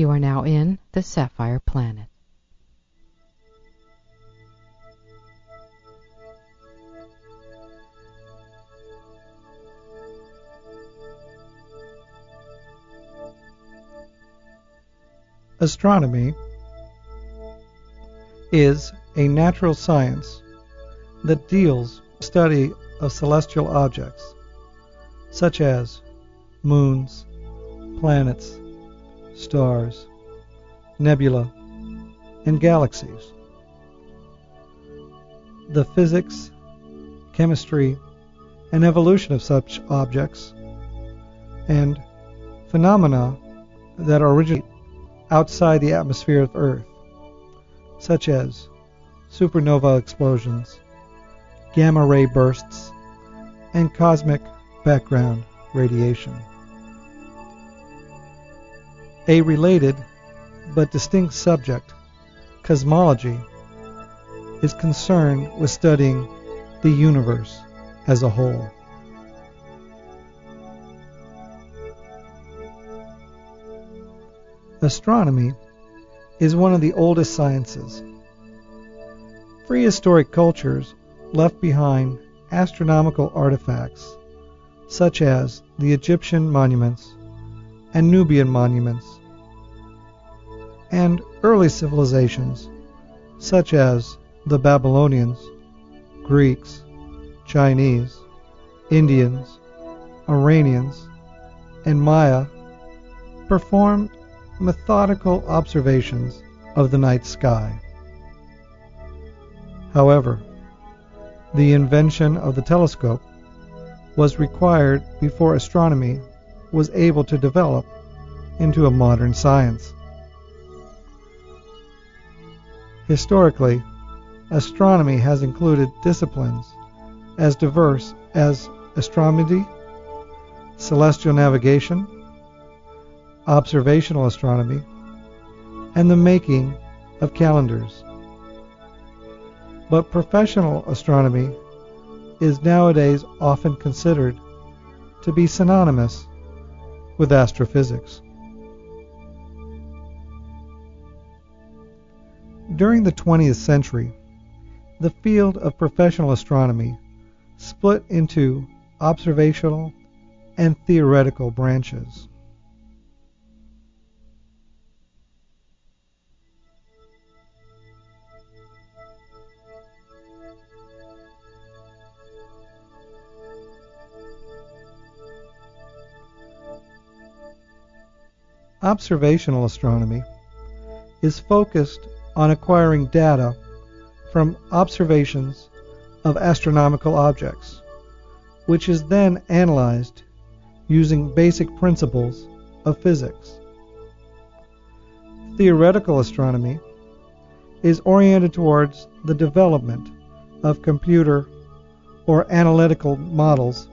You are now in the Sapphire Planet. Astronomy is a natural science that deals with the study of celestial objects such as moons, planets, stars, nebula, and galaxies. The physics, chemistry, and evolution of such objects, and phenomena that originate outside the atmosphere of Earth, such as supernova explosions, gamma ray bursts, and cosmic background radiation. A related but distinct subject, cosmology, is concerned with studying the universe as a whole. Astronomy is one of the oldest sciences. Prehistoric cultures left behind astronomical artifacts such as the Egyptian monuments and Nubian monuments, and early civilizations such as the Babylonians, Greeks, Chinese, Indians, Iranians, and Maya performed methodical observations of the night sky. However, the invention of the telescope was required before astronomy was able to develop into a modern science. Historically, astronomy has included disciplines as diverse as astrometry, celestial navigation, observational astronomy, and the making of calendars. But professional astronomy is nowadays often considered to be synonymous with astrophysics. During the 20th century, the field of professional astronomy split into observational and theoretical branches. Observational astronomy is focused on acquiring data from observations of astronomical objects, which is then analyzed using basic principles of physics. Theoretical astronomy is oriented towards the development of computer or analytical models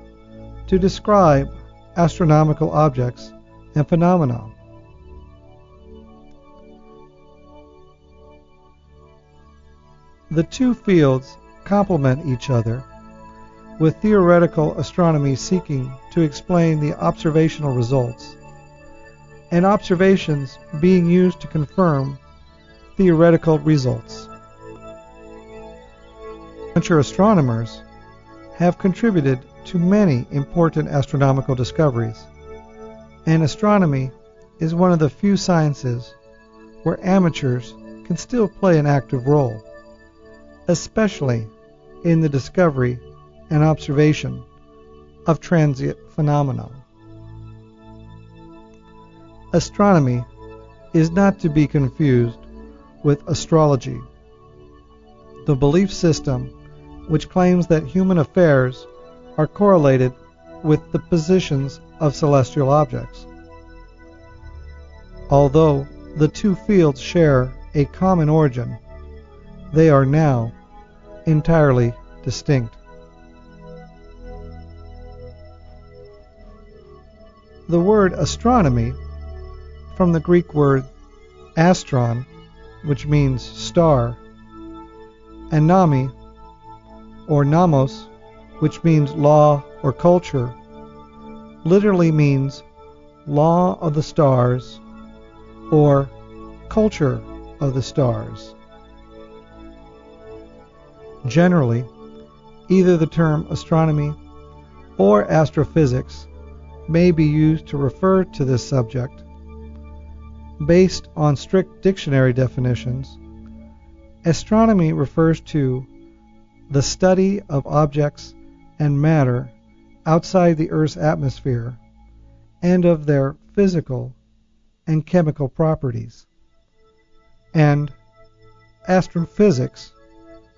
to describe astronomical objects and phenomena. The two fields complement each other, with theoretical astronomy seeking to explain the observational results, and observations being used to confirm theoretical results. Amateur astronomers have contributed to many important astronomical discoveries, and astronomy is one of the few sciences where amateurs can still play an active role especially in the discovery and observation of transient phenomena. Astronomy is not to be confused with astrology, the belief system which claims that human affairs are correlated with the positions of celestial objects. Although the two fields share a common origin, they are now entirely distinct. The word astronomy, from the Greek word astron, which means star, and nami, or nomos, which means law or culture, literally means law of the stars or culture of the stars. Generally, either the term astronomy or astrophysics may be used to refer to this subject. Based on strict dictionary definitions, astronomy refers to the study of objects and matter outside the Earth's atmosphere and of their physical and chemical properties. And astrophysics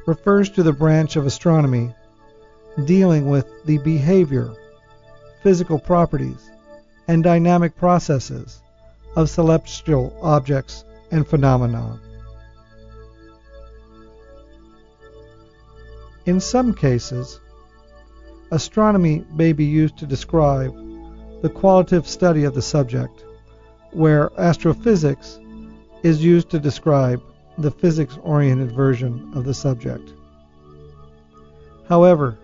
refers to the branch of astronomy dealing with the behavior, physical properties, and dynamic processes of celestial objects and phenomena. In some cases, astronomy may be used to describe the qualitative study of the subject, where astrophysics is used to describe the physics oriented version of the subject. However,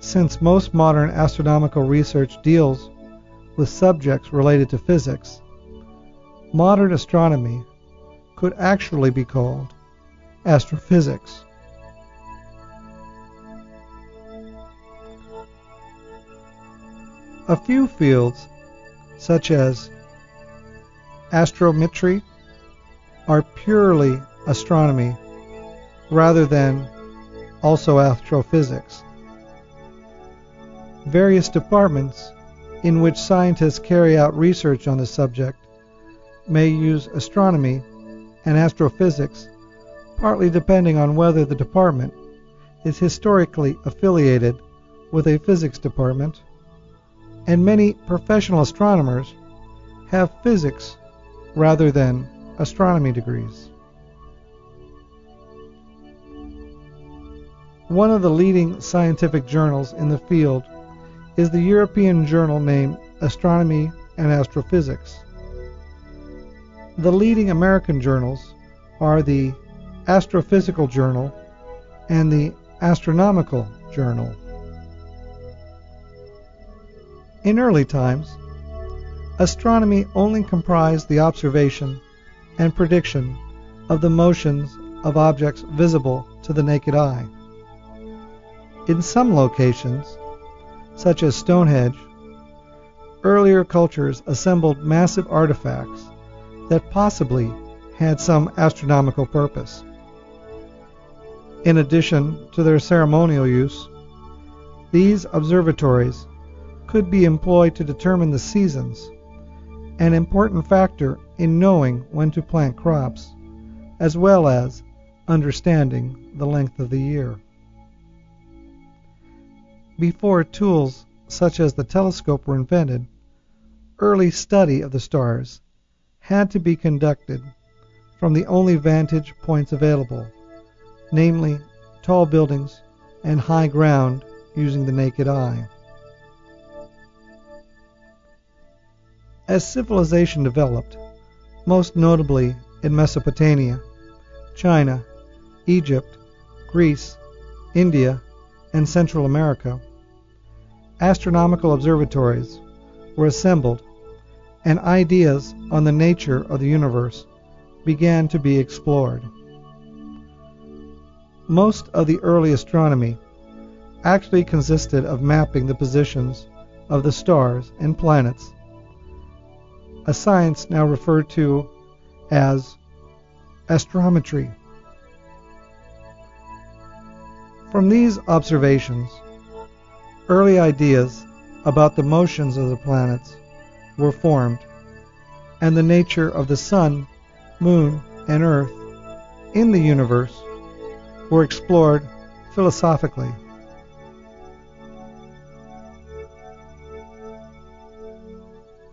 since most modern astronomical research deals with subjects related to physics, modern astronomy could actually be called astrophysics. A few fields, such as astrometry are purely astronomy rather than also astrophysics. Various departments in which scientists carry out research on the subject may use astronomy and astrophysics, partly depending on whether the department is historically affiliated with a physics department, and many professional astronomers have physics rather than astronomy degrees. One of the leading scientific journals in the field is the European journal named Astronomy and Astrophysics. The leading American journals are the Astrophysical Journal and the Astronomical Journal. In early times, astronomy only comprised the observation and prediction of the motions of objects visible to the naked eye. In some locations, such as Stonehenge, earlier cultures assembled massive artifacts that possibly had some astronomical purpose. In addition to their ceremonial use, these observatories could be employed to determine the seasons, an important factor in knowing when to plant crops, as well as understanding the length of the year. Before tools such as the telescope were invented, early study of the stars had to be conducted from the only vantage points available, namely tall buildings and high ground using the naked eye. As civilization developed, most notably in Mesopotamia, China, Egypt, Greece, India, and Central America, astronomical observatories were assembled and ideas on the nature of the universe began to be explored. Most of the early astronomy actually consisted of mapping the positions of the stars and planets, a science now referred to as astrometry. From these observations, early ideas about the motions of the planets were formed, and the nature of the sun, moon, and earth in the universe were explored philosophically.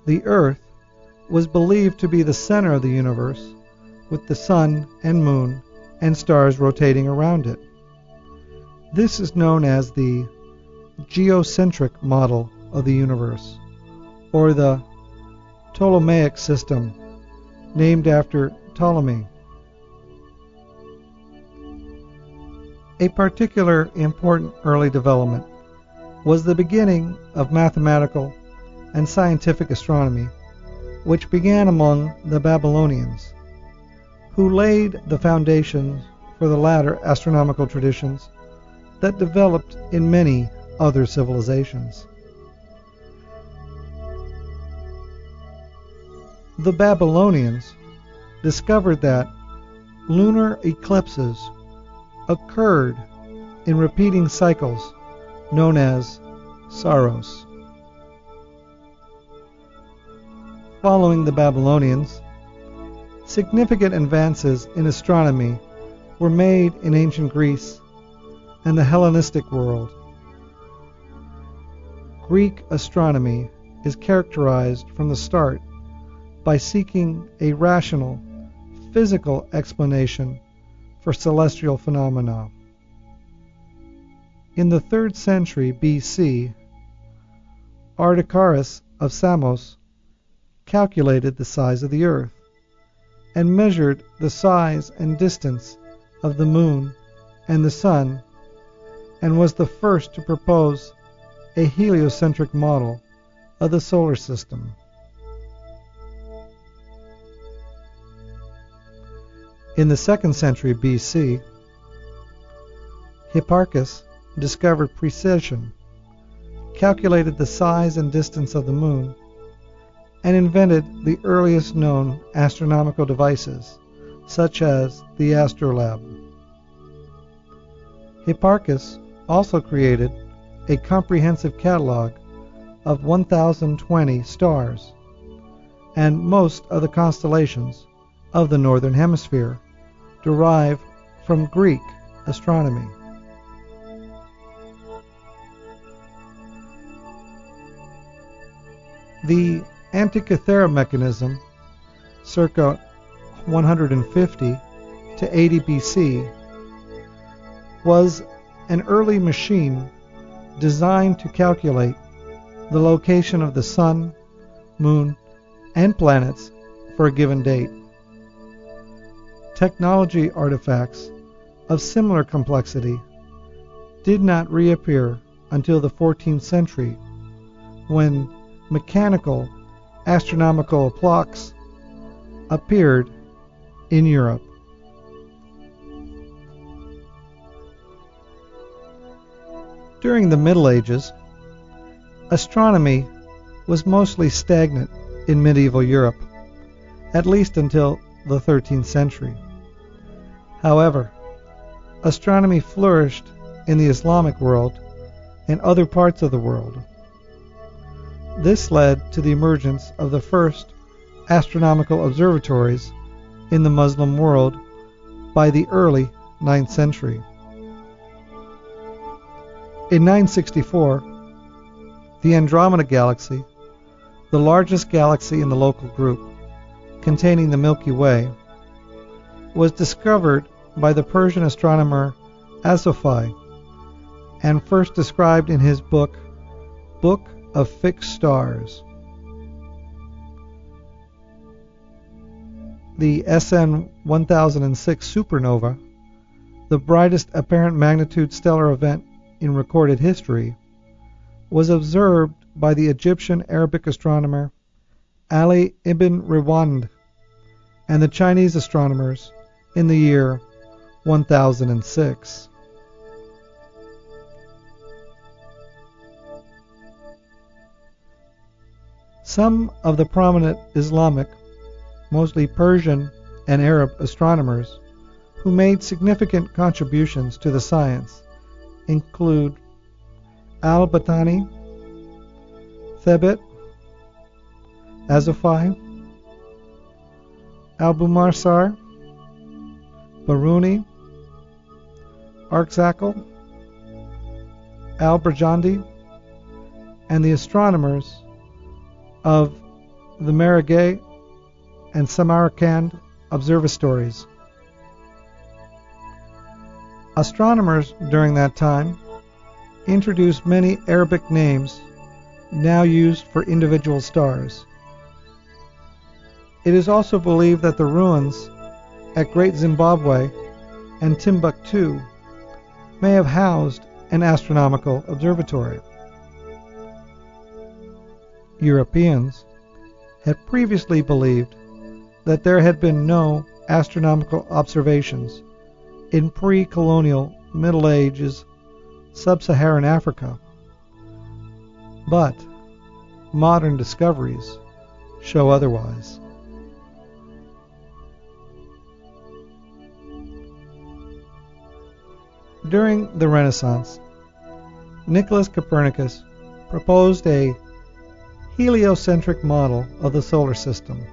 The earth was believed to be the center of the universe, with the sun and moon and stars rotating around it. This is known as the geocentric model of the universe, or the Ptolemaic system, named after Ptolemy. A particular important early development was the beginning of mathematical and scientific astronomy, which began among the Babylonians, who laid the foundations for the latter astronomical traditions that developed in many other civilizations. The Babylonians discovered that lunar eclipses occurred in repeating cycles known as saros. Following the Babylonians, significant advances in astronomy were made in ancient Greece and the Hellenistic world. Greek astronomy is characterized from the start by seeking a rational, physical explanation for celestial phenomena. In the 3rd century BC, Aristarchus of Samos calculated the size of the earth and measured the size and distance of the moon and the sun and was the first to propose a heliocentric model of the solar system. In the 2nd century BC, Hipparchus discovered precession, calculated the size and distance of the moon, and invented the earliest known astronomical devices, such as the astrolabe. Hipparchus also created a comprehensive catalog of 1020 stars and most of the constellations of the northern hemisphere derive from Greek astronomy. The Antikythera mechanism, circa 150 to 80 BC, was an early machine designed to calculate the location of the sun, moon, and planets for a given date. Technology artifacts of similar complexity did not reappear until the 14th century when mechanical astronomical clocks appeared in Europe. During the Middle Ages, astronomy was mostly stagnant in medieval Europe, at least until the 13th century. However, astronomy flourished in the Islamic world and other parts of the world. This led to the emergence of the first astronomical observatories in the Muslim world by the early 9th century. In 964, the Andromeda Galaxy, the largest galaxy in the local group, containing the Milky Way, was discovered by the Persian astronomer Azophi and first described in his book Book of Fixed Stars. The SN 1006 supernova the brightest apparent magnitude stellar event in recorded history, was observed by the Egyptian Arabic astronomer Ali ibn Ridwan and the Chinese astronomers in the year 1006. Some of the prominent Islamic, mostly Persian and Arab astronomers who made significant contributions to the science include Al-Battani, Thebit, Azophi, Albumasar, Biruni, Arzachel, Al-Birjandi, and the astronomers of the Maragheh and Samarkand observatories. Astronomers during that time introduced many Arabic names now used for individual stars. It is also believed that the ruins at Great Zimbabwe and Timbuktu may have housed an astronomical observatory. Europeans had previously believed that there had been no astronomical observations in pre colonial Middle Ages sub Saharan Africa. But modern discoveries show otherwise. During the Renaissance, Nicholas Copernicus proposed a heliocentric model of the solar system.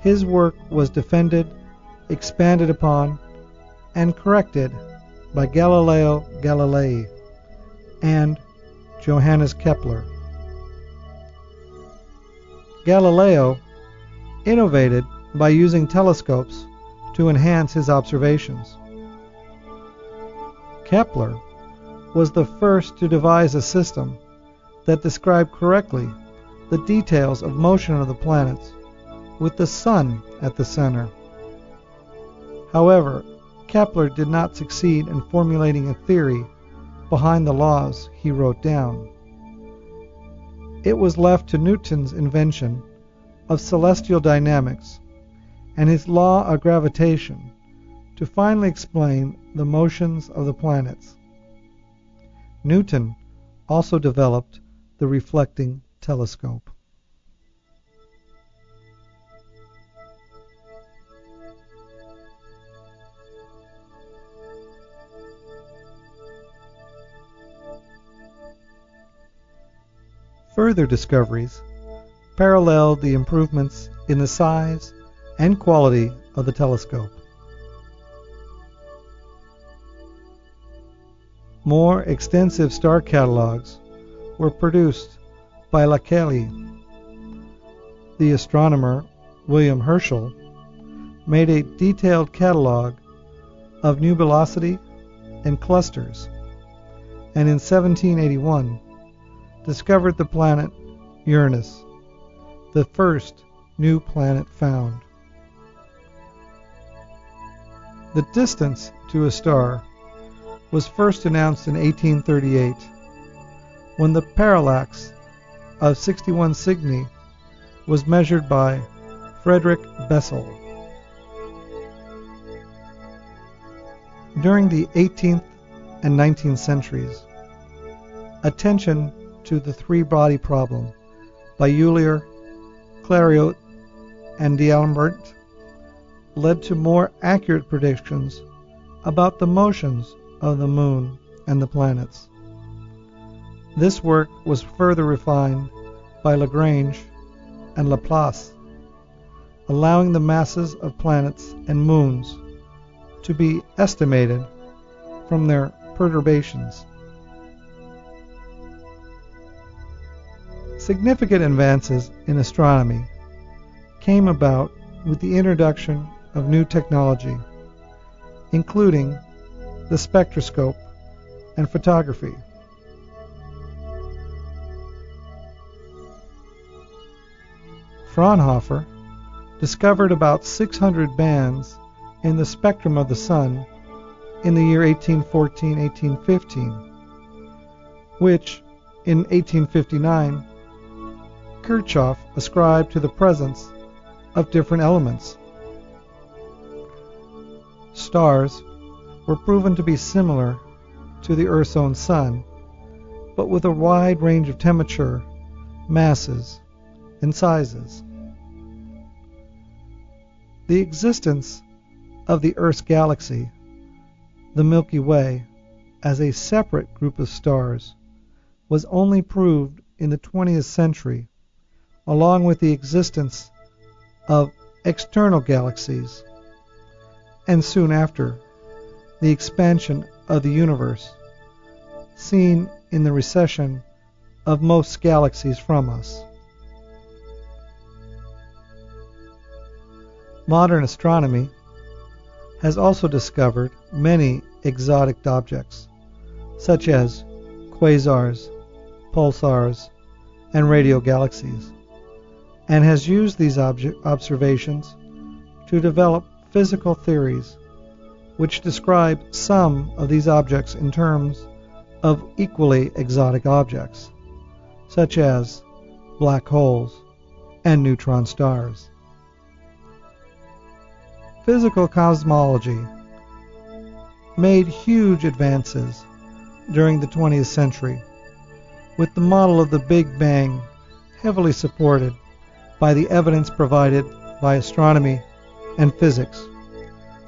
His work was defended, expanded upon, and corrected by Galileo Galilei and Johannes Kepler. Galileo innovated by using telescopes to enhance his observations. Kepler was the first to devise a system that describe correctly the details of motion of the planets with the Sun at the center. However, Kepler did not succeed in formulating a theory behind the laws he wrote down. It was left to Newton's invention of celestial dynamics and his law of gravitation to finally explain the motions of the planets. Newton also developed the reflecting telescope. Further discoveries paralleled the improvements in the size and quality of the telescope. More extensive star catalogues were produced by Lacaille. The astronomer William Herschel made a detailed catalogue of nebulosity and clusters, and in 1781 discovered the planet Uranus, the first new planet found. The distance to a star was first announced in 1838 when the parallax of 61 Cygni was measured by Frederick Bessel. During the 18th and 19th centuries, attention to the three body problem by Euler, Clairaut, and D'Alembert led to more accurate predictions about the motions of the moon and the planets. This work was further refined by Lagrange and Laplace, allowing the masses of planets and moons to be estimated from their perturbations. Significant advances in astronomy came about with the introduction of new technology, including the spectroscope and photography. Fraunhofer discovered about 600 bands in the spectrum of the Sun in the year 1814 1815, which in 1859 Kirchhoff ascribed to the presence of different elements. Stars were proven to be similar to the Earth's own Sun, but with a wide range of temperature, masses, and sizes. The existence of the Earth's galaxy, the Milky Way, as a separate group of stars was only proved in the 20th century, along with the existence of external galaxies, and soon after, the expansion of the universe, seen in the recession of most galaxies from us. Modern astronomy has also discovered many exotic objects, such as quasars, pulsars, and radio galaxies, and has used these observations to develop physical theories which describe some of these objects in terms of equally exotic objects, such as black holes and neutron stars. Physical cosmology made huge advances during the 20th century with the model of the Big Bang heavily supported by the evidence provided by astronomy and physics,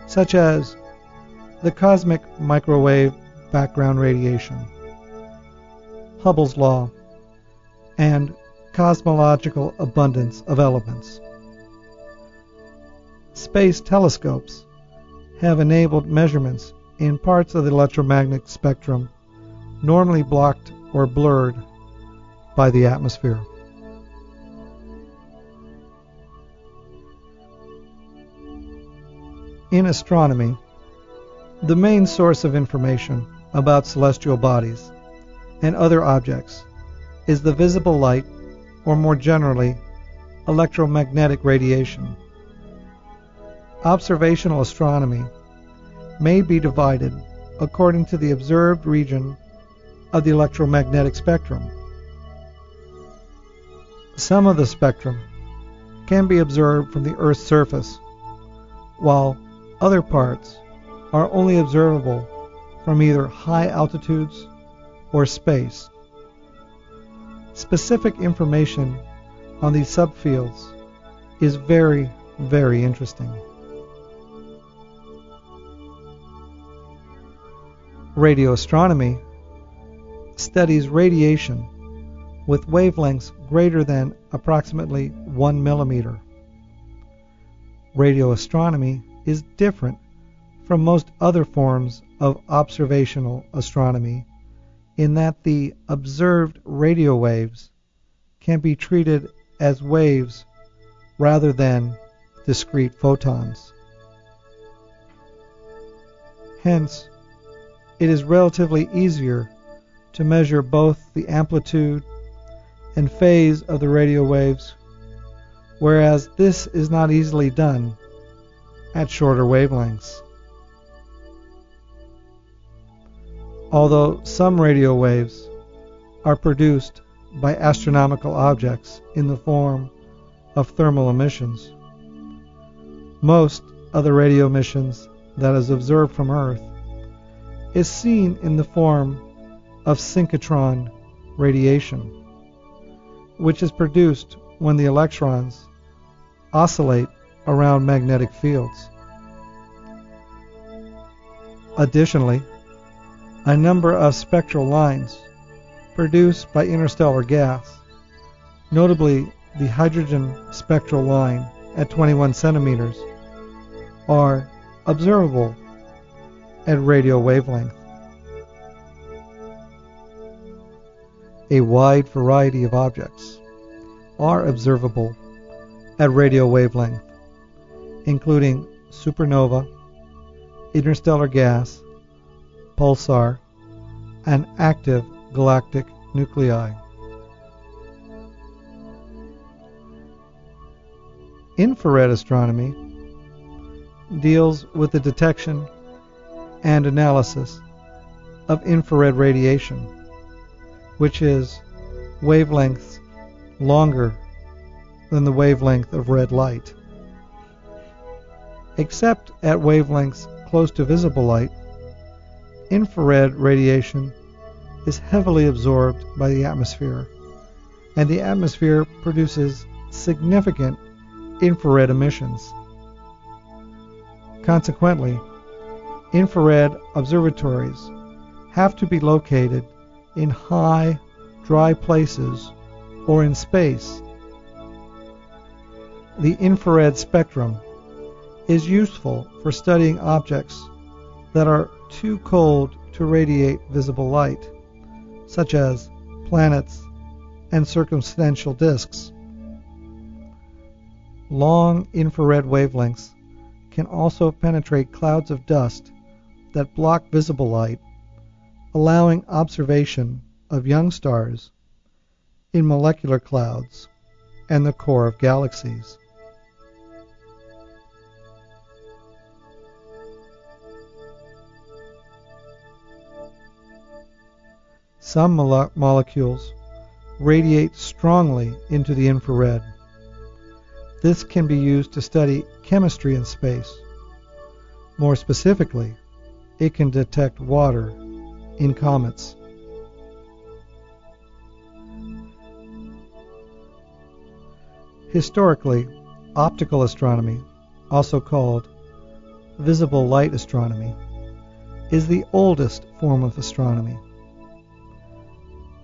such as the cosmic microwave background radiation, Hubble's law, and cosmological abundance of elements. Space telescopes have enabled measurements in parts of the electromagnetic spectrum normally blocked or blurred by the atmosphere. In astronomy, the main source of information about celestial bodies and other objects is the visible light, or more generally, electromagnetic radiation. Observational astronomy may be divided according to the observed region of the electromagnetic spectrum. Some of the spectrum can be observed from the Earth's surface, while other parts are only observable from either high altitudes or space. Specific information on these subfields is very, very interesting. Radio astronomy studies radiation with wavelengths greater than approximately 1 millimeter. Radio astronomy is different from most other forms of observational astronomy in that the observed radio waves can be treated as waves rather than discrete photons. Hence, it is relatively easier to measure both the amplitude and phase of the radio waves, whereas this is not easily done at shorter wavelengths. Although some radio waves are produced by astronomical objects in the form of thermal emissions, most of the radio emissions that is observed from Earth is seen in the form of synchrotron radiation, which is produced when the electrons oscillate around magnetic fields. Additionally, a number of spectral lines produced by interstellar gas, notably the hydrogen spectral line at 21 centimeters, are observable at radio wavelength. a wide variety of objects are observable at radio wavelength, including supernova, interstellar gas, pulsar, and active galactic nuclei. Infrared astronomy deals with the detection and analysis of infrared radiation, which is wavelengths longer than the wavelength of red light. Except at wavelengths close to visible light, infrared radiation is heavily absorbed by the atmosphere, and the atmosphere produces significant infrared emissions. Consequently, infrared observatories have to be located in high, dry places or in space. The infrared spectrum is useful for studying objects that are too cold to radiate visible light, such as planets and circumstellar disks. Long infrared wavelengths can also penetrate clouds of dust that block visible light, allowing observation of young stars in molecular clouds and the core of galaxies. Some mole- molecules radiate strongly into the infrared. This can be used to study chemistry in space. More specifically, it can detect water in comets. Historically, optical astronomy, also called visible light astronomy, is the oldest form of astronomy.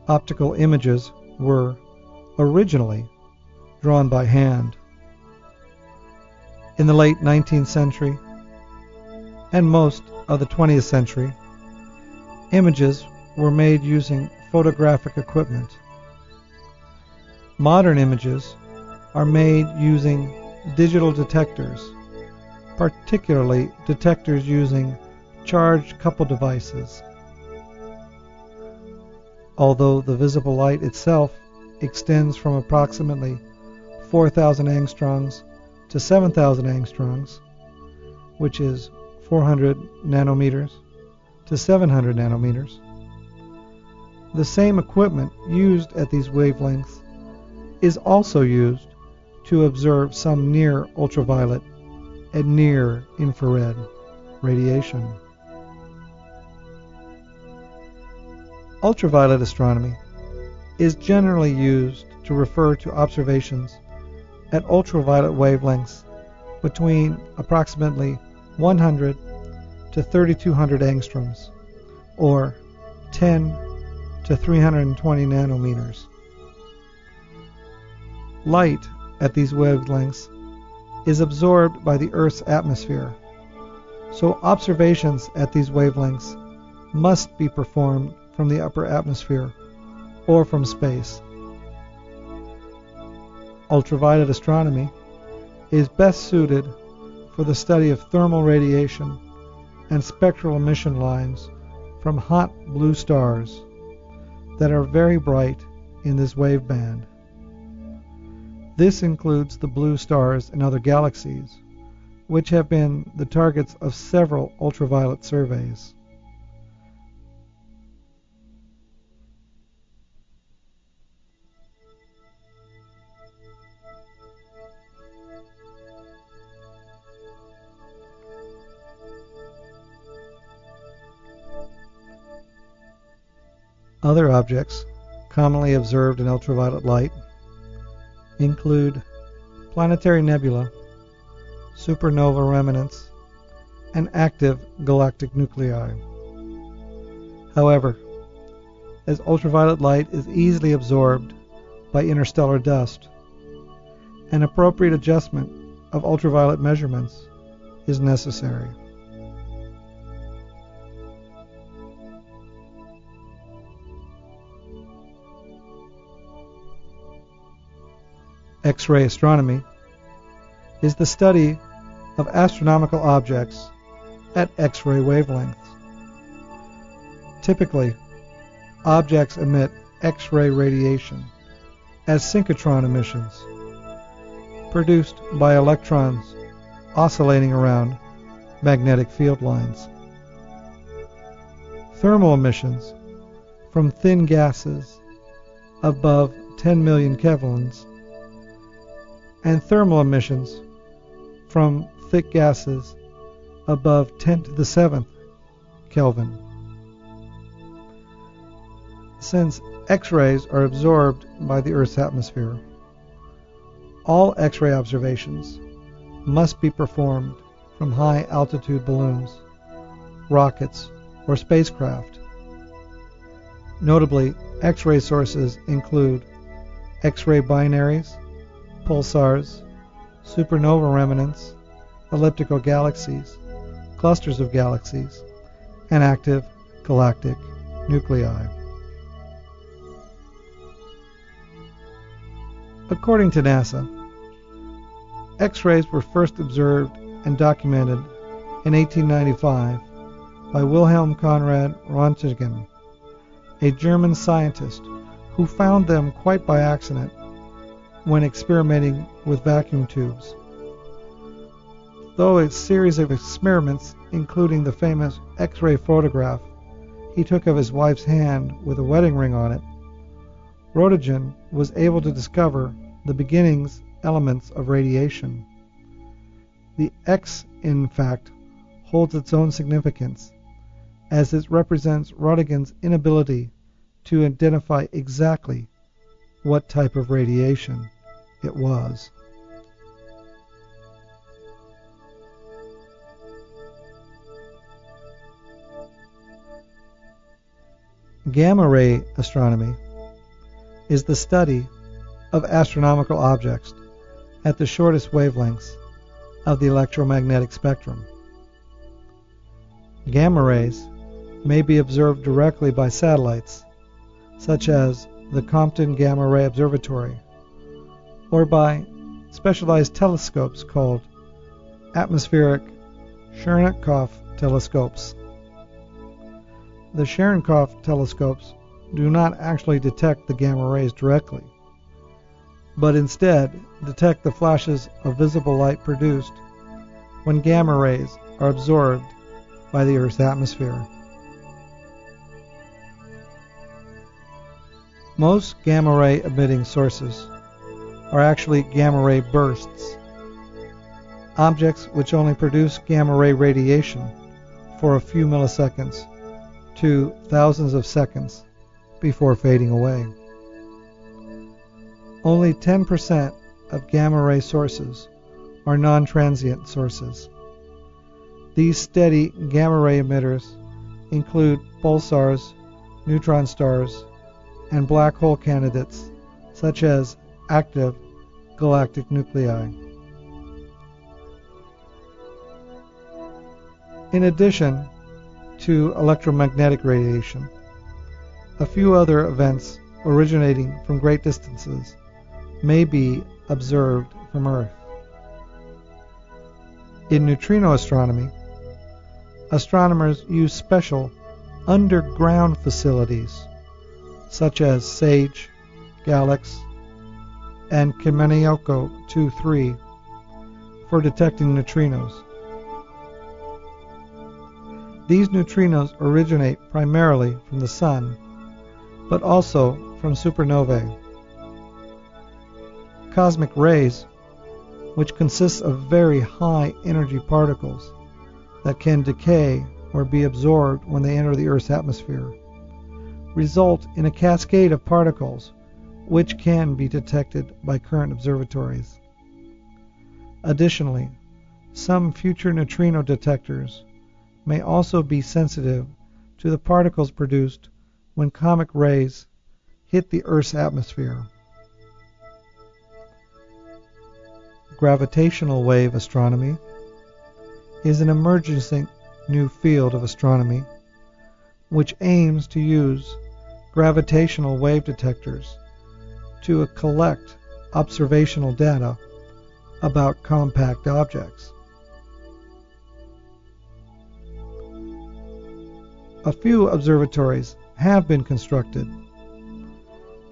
Optical images were originally drawn by hand. In the late 19th century and most of the 20th century, images were made using photographic equipment. Modern images are made using digital detectors, particularly detectors using charged couple devices. Although the visible light itself extends from approximately 4,000 angstroms to 7,000 angstroms, which is 400 nanometers to 700 nanometers. The same equipment used at these wavelengths is also used to observe some near ultraviolet and near infrared radiation. Ultraviolet astronomy is generally used to refer to observations at ultraviolet wavelengths between approximately 100 to 3200 angstroms, or 10 to 320 nanometers. Light at these wavelengths is absorbed by the Earth's atmosphere, so observations at these wavelengths must be performed from the upper atmosphere or from space. Ultraviolet astronomy is best suited for the study of thermal radiation and spectral emission lines from hot blue stars that are very bright in this wave band. This includes the blue stars in other galaxies, which have been the targets of several ultraviolet surveys. Other objects commonly observed in ultraviolet light include planetary nebula, supernova remnants, and active galactic nuclei. However, as ultraviolet light is easily absorbed by interstellar dust, an appropriate adjustment of ultraviolet measurements is necessary. X-ray astronomy is the study of astronomical objects at X-ray wavelengths. Typically, objects emit X-ray radiation as synchrotron emissions, produced by electrons oscillating around magnetic field lines. Thermal emissions from thin gases above 10 million kelvins and thermal emissions from thick gases above 10 to the 7th Kelvin. Since X-rays are absorbed by the Earth's atmosphere, all X-ray observations must be performed from high altitude balloons, rockets, or spacecraft. Notably, X-ray sources include X-ray binaries, pulsars, supernova remnants, elliptical galaxies, clusters of galaxies, and active galactic nuclei. According to NASA, X-rays were first observed and documented in 1895 by Wilhelm Conrad Röntgen, a German scientist who found them quite by accident when experimenting with vacuum tubes. Though a series of experiments, including the famous X ray photograph he took of his wife's hand with a wedding ring on it, Roentgen was able to discover the beginnings elements of radiation. The X, in fact, holds its own significance, as it represents Roentgen's inability to identify exactly what type of radiation it was. Gamma ray astronomy is the study of astronomical objects at the shortest wavelengths of the electromagnetic spectrum. Gamma rays may be observed directly by satellites, such as the Compton Gamma Ray Observatory, or by specialized telescopes called atmospheric Cherenkov telescopes. The Cherenkov telescopes do not actually detect the gamma rays directly, but instead detect the flashes of visible light produced when gamma rays are absorbed by the Earth's atmosphere. Most gamma ray emitting sources are actually gamma ray bursts, objects which only produce gamma ray radiation for a few milliseconds to thousands of seconds before fading away. Only 10% of gamma ray sources are non transient sources. These steady gamma ray emitters include pulsars, neutron stars, and black hole candidates such as active galactic nuclei. In addition to electromagnetic radiation, a few other events originating from great distances may be observed from Earth. In neutrino astronomy, astronomers use special underground facilities such as SAGE, GALLEX, and Kamioka 2-3 for detecting neutrinos. These neutrinos originate primarily from the Sun, but also from supernovae. Cosmic rays, which consist of very high energy particles that can decay or be absorbed when they enter the Earth's atmosphere, result in a cascade of particles which can be detected by current observatories. Additionally, some future neutrino detectors may also be sensitive to the particles produced when cosmic rays hit the Earth's atmosphere. Gravitational wave astronomy is an emerging new field of astronomy which aims to use gravitational wave detectors to collect observational data about compact objects. A few observatories have been constructed,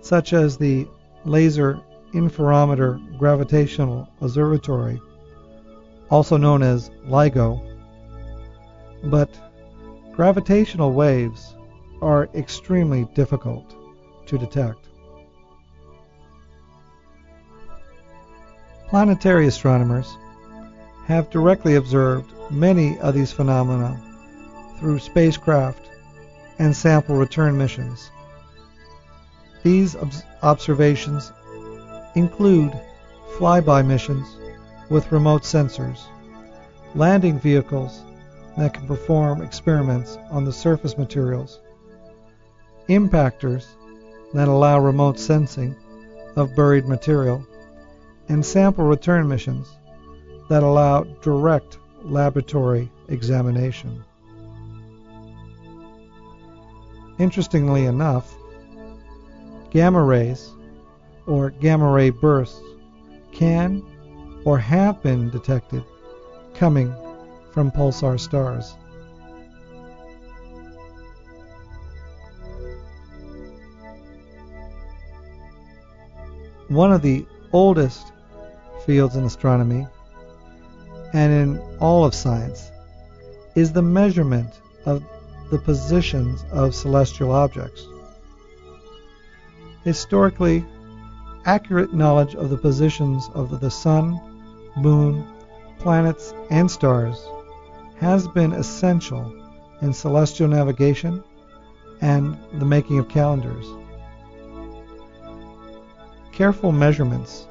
such as the Laser Interferometer Gravitational Observatory, also known as LIGO, but gravitational waves are extremely difficult to detect. Planetary astronomers have directly observed many of these phenomena through spacecraft and sample return missions. These ob- observations include flyby missions with remote sensors, landing vehicles that can perform experiments on the surface materials, impactors that allow remote sensing of buried material, and sample return missions that allow direct laboratory examination. Interestingly enough, gamma rays or gamma ray bursts can or have been detected coming from pulsar stars. One of the oldest fields in astronomy and in all of science is the measurement of the positions of celestial objects. Historically, accurate knowledge of the positions of the sun, moon, planets, and stars has been essential in celestial navigation and the making of calendars. Careful measurements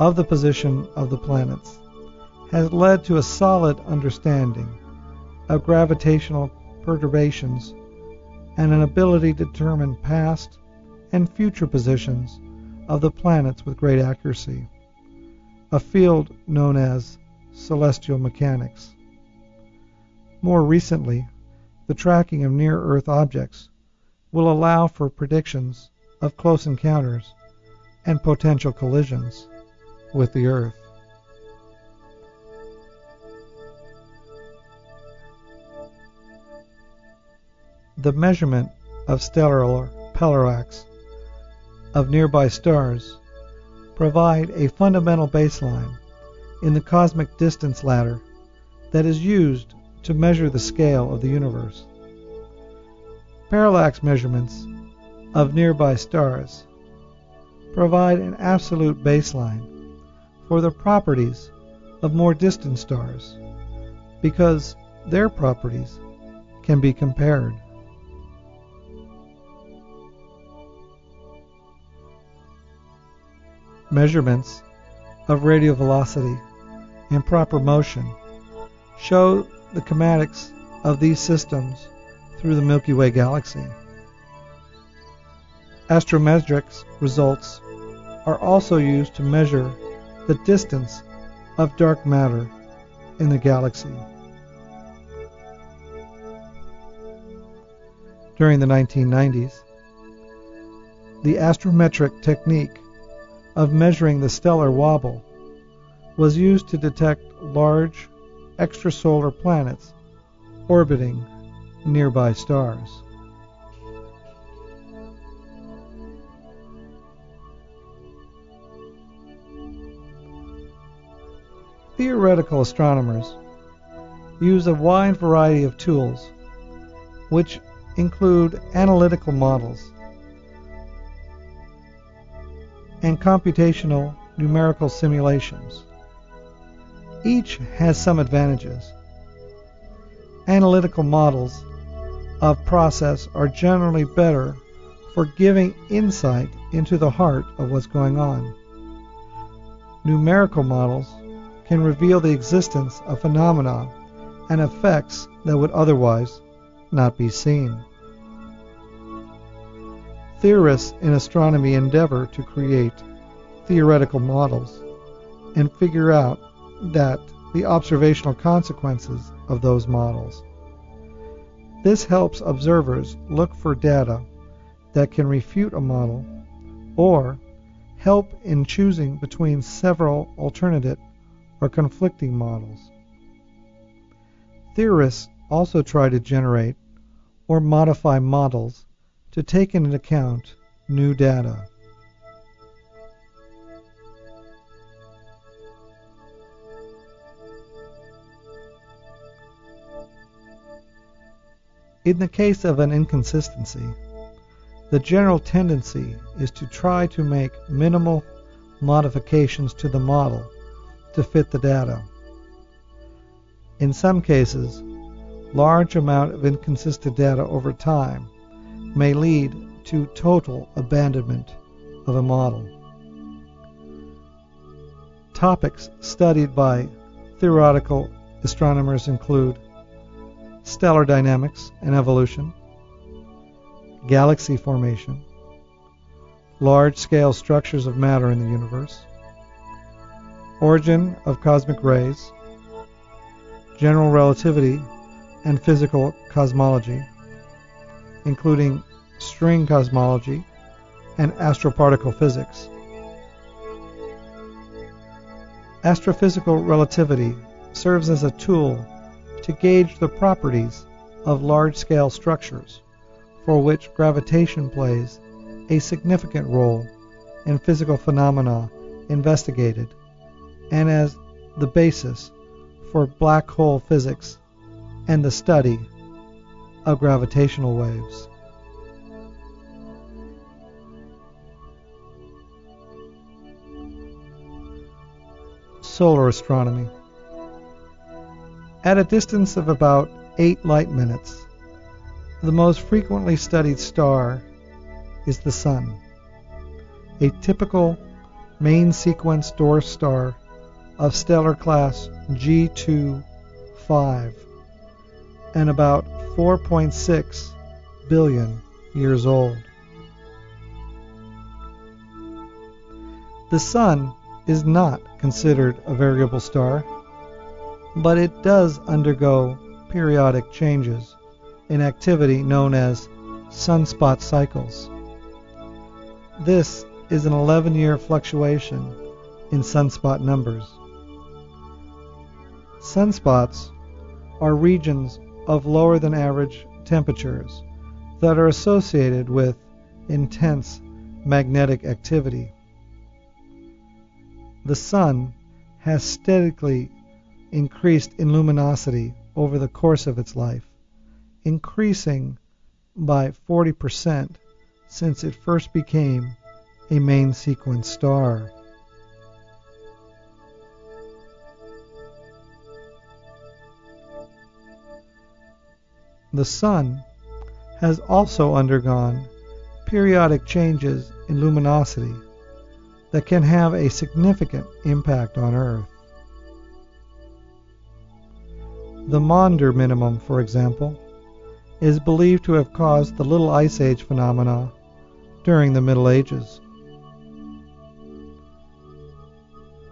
of the position of the planets has led to a solid understanding of gravitational perturbations and an ability to determine past and future positions of the planets with great accuracy, a field known as celestial mechanics. More recently, the tracking of near Earth objects will allow for predictions of close encounters and potential collisions with the Earth. The measurement of stellar parallax of nearby stars provide a fundamental baseline in the cosmic distance ladder that is used to measure the scale of the universe. Parallax measurements of nearby stars provide an absolute baseline for the properties of more distant stars because their properties can be compared. Measurements of radial velocity and proper motion show the kinematics of these systems through the Milky Way galaxy. Astrometrics results are also used to measure the distance of dark matter in the galaxy. During the 1990s, the astrometric technique of measuring the stellar wobble was used to detect large extrasolar planets orbiting nearby stars. Theoretical astronomers use a wide variety of tools, which include analytical models and computational numerical simulations. Each has some advantages. Analytical models of process are generally better for giving insight into the heart of what's going on. Numerical models can reveal the existence of phenomena and effects that would otherwise not be seen. Theorists in astronomy endeavor to create theoretical models and figure out that the observational consequences of those models. This helps observers look for data that can refute a model or help in choosing between several alternate or conflicting models. Theorists also try to generate or modify models to take into account new data. In the case of an inconsistency, the general tendency is to try to make minimal modifications to the model to fit the data. In some cases, large amount of inconsistent data over time may lead to total abandonment of a model. Topics studied by theoretical astronomers include stellar dynamics and evolution, galaxy formation, large scale structures of matter in the universe, origin of cosmic rays, general relativity and physical cosmology, including string cosmology and astroparticle physics. Astrophysical relativity serves as a tool to gauge the properties of large scale structures for which gravitation plays a significant role in physical phenomena investigated and as the basis for black hole physics and the study of gravitational waves. Solar astronomy. At a distance of about 8 light minutes, the most frequently studied star is the Sun, a typical main sequence dwarf star of stellar class G2 5 and about 4.6 billion years old. The Sun is not considered a variable star, but it does undergo periodic changes in activity known as sunspot cycles. This is an 11 year fluctuation in sunspot numbers. Sunspots are regions of lower than average temperatures that are associated with intense magnetic activity. The Sun has steadily increased in luminosity over the course of its life increasing by 40% since it first became a main sequence star. The Sun has also undergone periodic changes in luminosity that can have a significant impact on Earth. The Maunder minimum, for example, is believed to have caused the Little Ice Age phenomena during the Middle Ages.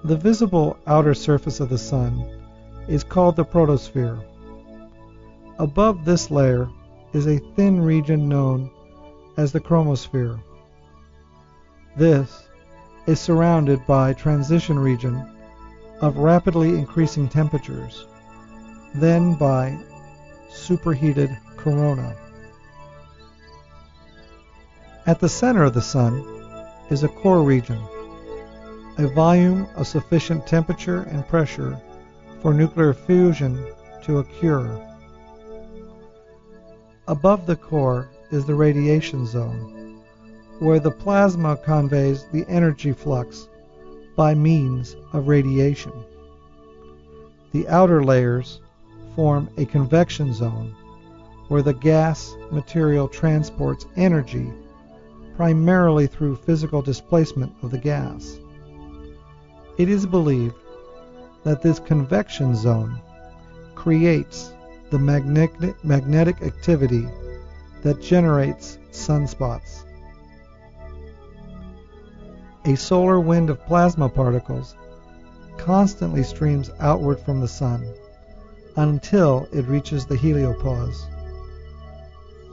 The visible outer surface of the Sun is called the photosphere. Above this layer is a thin region known as the chromosphere. This is surrounded by transition region of rapidly increasing temperatures, then by superheated corona. At the center of the Sun is a core region, a volume of sufficient temperature and pressure for nuclear fusion to occur. Above the core is the radiation zone, where the plasma conveys the energy flux by means of radiation. The outer layers form a convection zone where the gas material transports energy primarily through physical displacement of the gas. It is believed that this convection zone creates the magnetic, magnetic activity that generates sunspots. A solar wind of plasma particles constantly streams outward from the sun until it reaches the heliopause.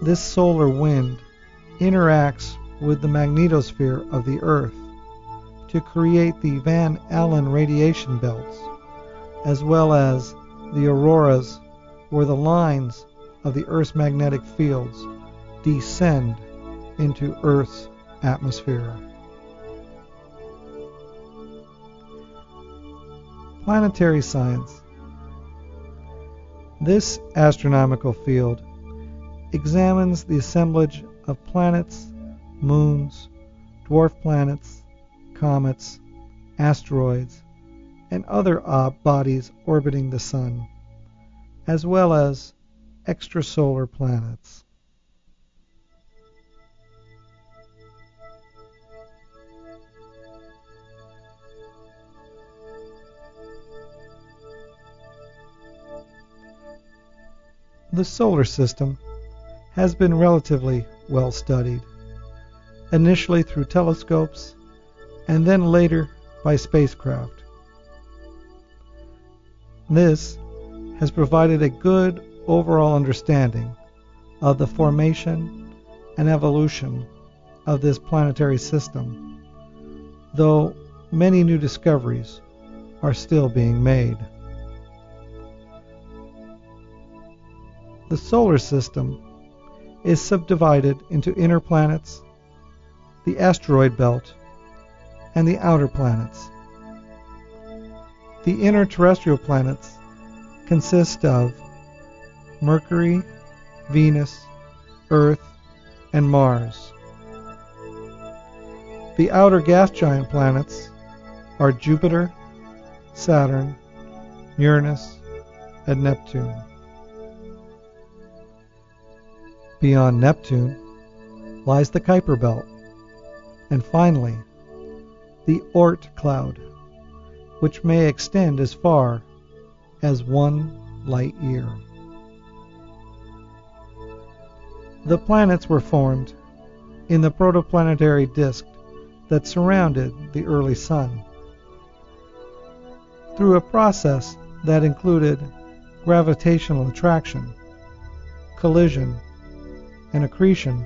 This solar wind interacts with the magnetosphere of the Earth to create the Van Allen radiation belts, as well as the auroras where the lines of the Earth's magnetic fields descend into Earth's atmosphere. Planetary science. This astronomical field examines the assemblage of planets, moons, dwarf planets, comets, asteroids, and other uh, bodies orbiting the Sun, as well as extrasolar planets. The solar system has been relatively well studied, initially through telescopes and then later by spacecraft. This has provided a good overall understanding of the formation and evolution of this planetary system, though many new discoveries are still being made. The solar system is subdivided into inner planets, the asteroid belt, and the outer planets. The inner terrestrial planets consist of Mercury, Venus, Earth, and Mars. The outer gas giant planets are Jupiter, Saturn, Uranus, and Neptune. Beyond Neptune lies the Kuiper Belt, and finally, the Oort cloud, which may extend as far as one light year. The planets were formed in the protoplanetary disk that surrounded the early Sun. Through a process that included gravitational attraction, collision, and accretion.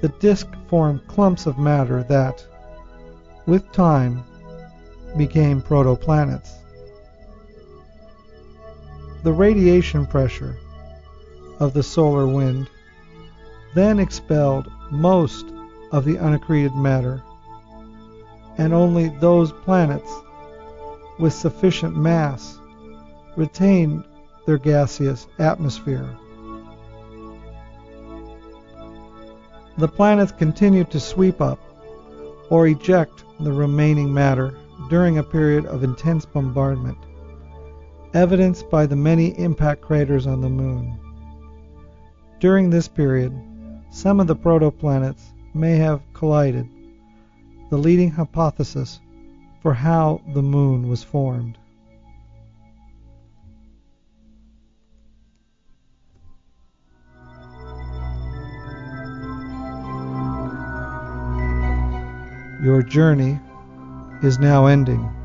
The disk formed clumps of matter that, with time, became protoplanets. The radiation pressure of the solar wind then expelled most of the unaccreted matter, and only those planets with sufficient mass retained their gaseous atmosphere. The planets continued to sweep up or eject the remaining matter during a period of intense bombardment, evidenced by the many impact craters on the Moon. During this period, some of the protoplanets may have collided, the leading hypothesis for how the Moon was formed. Your journey is now ending.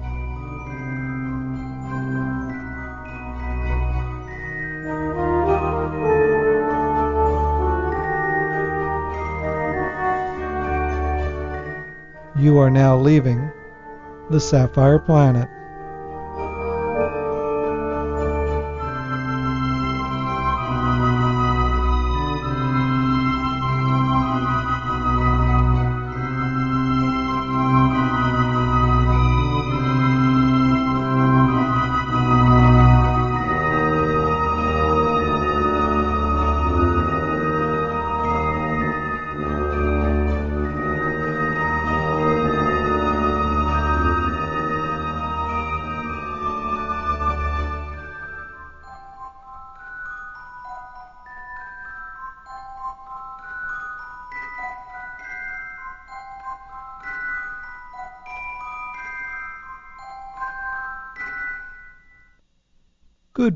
You are now leaving the Sapphire Planet.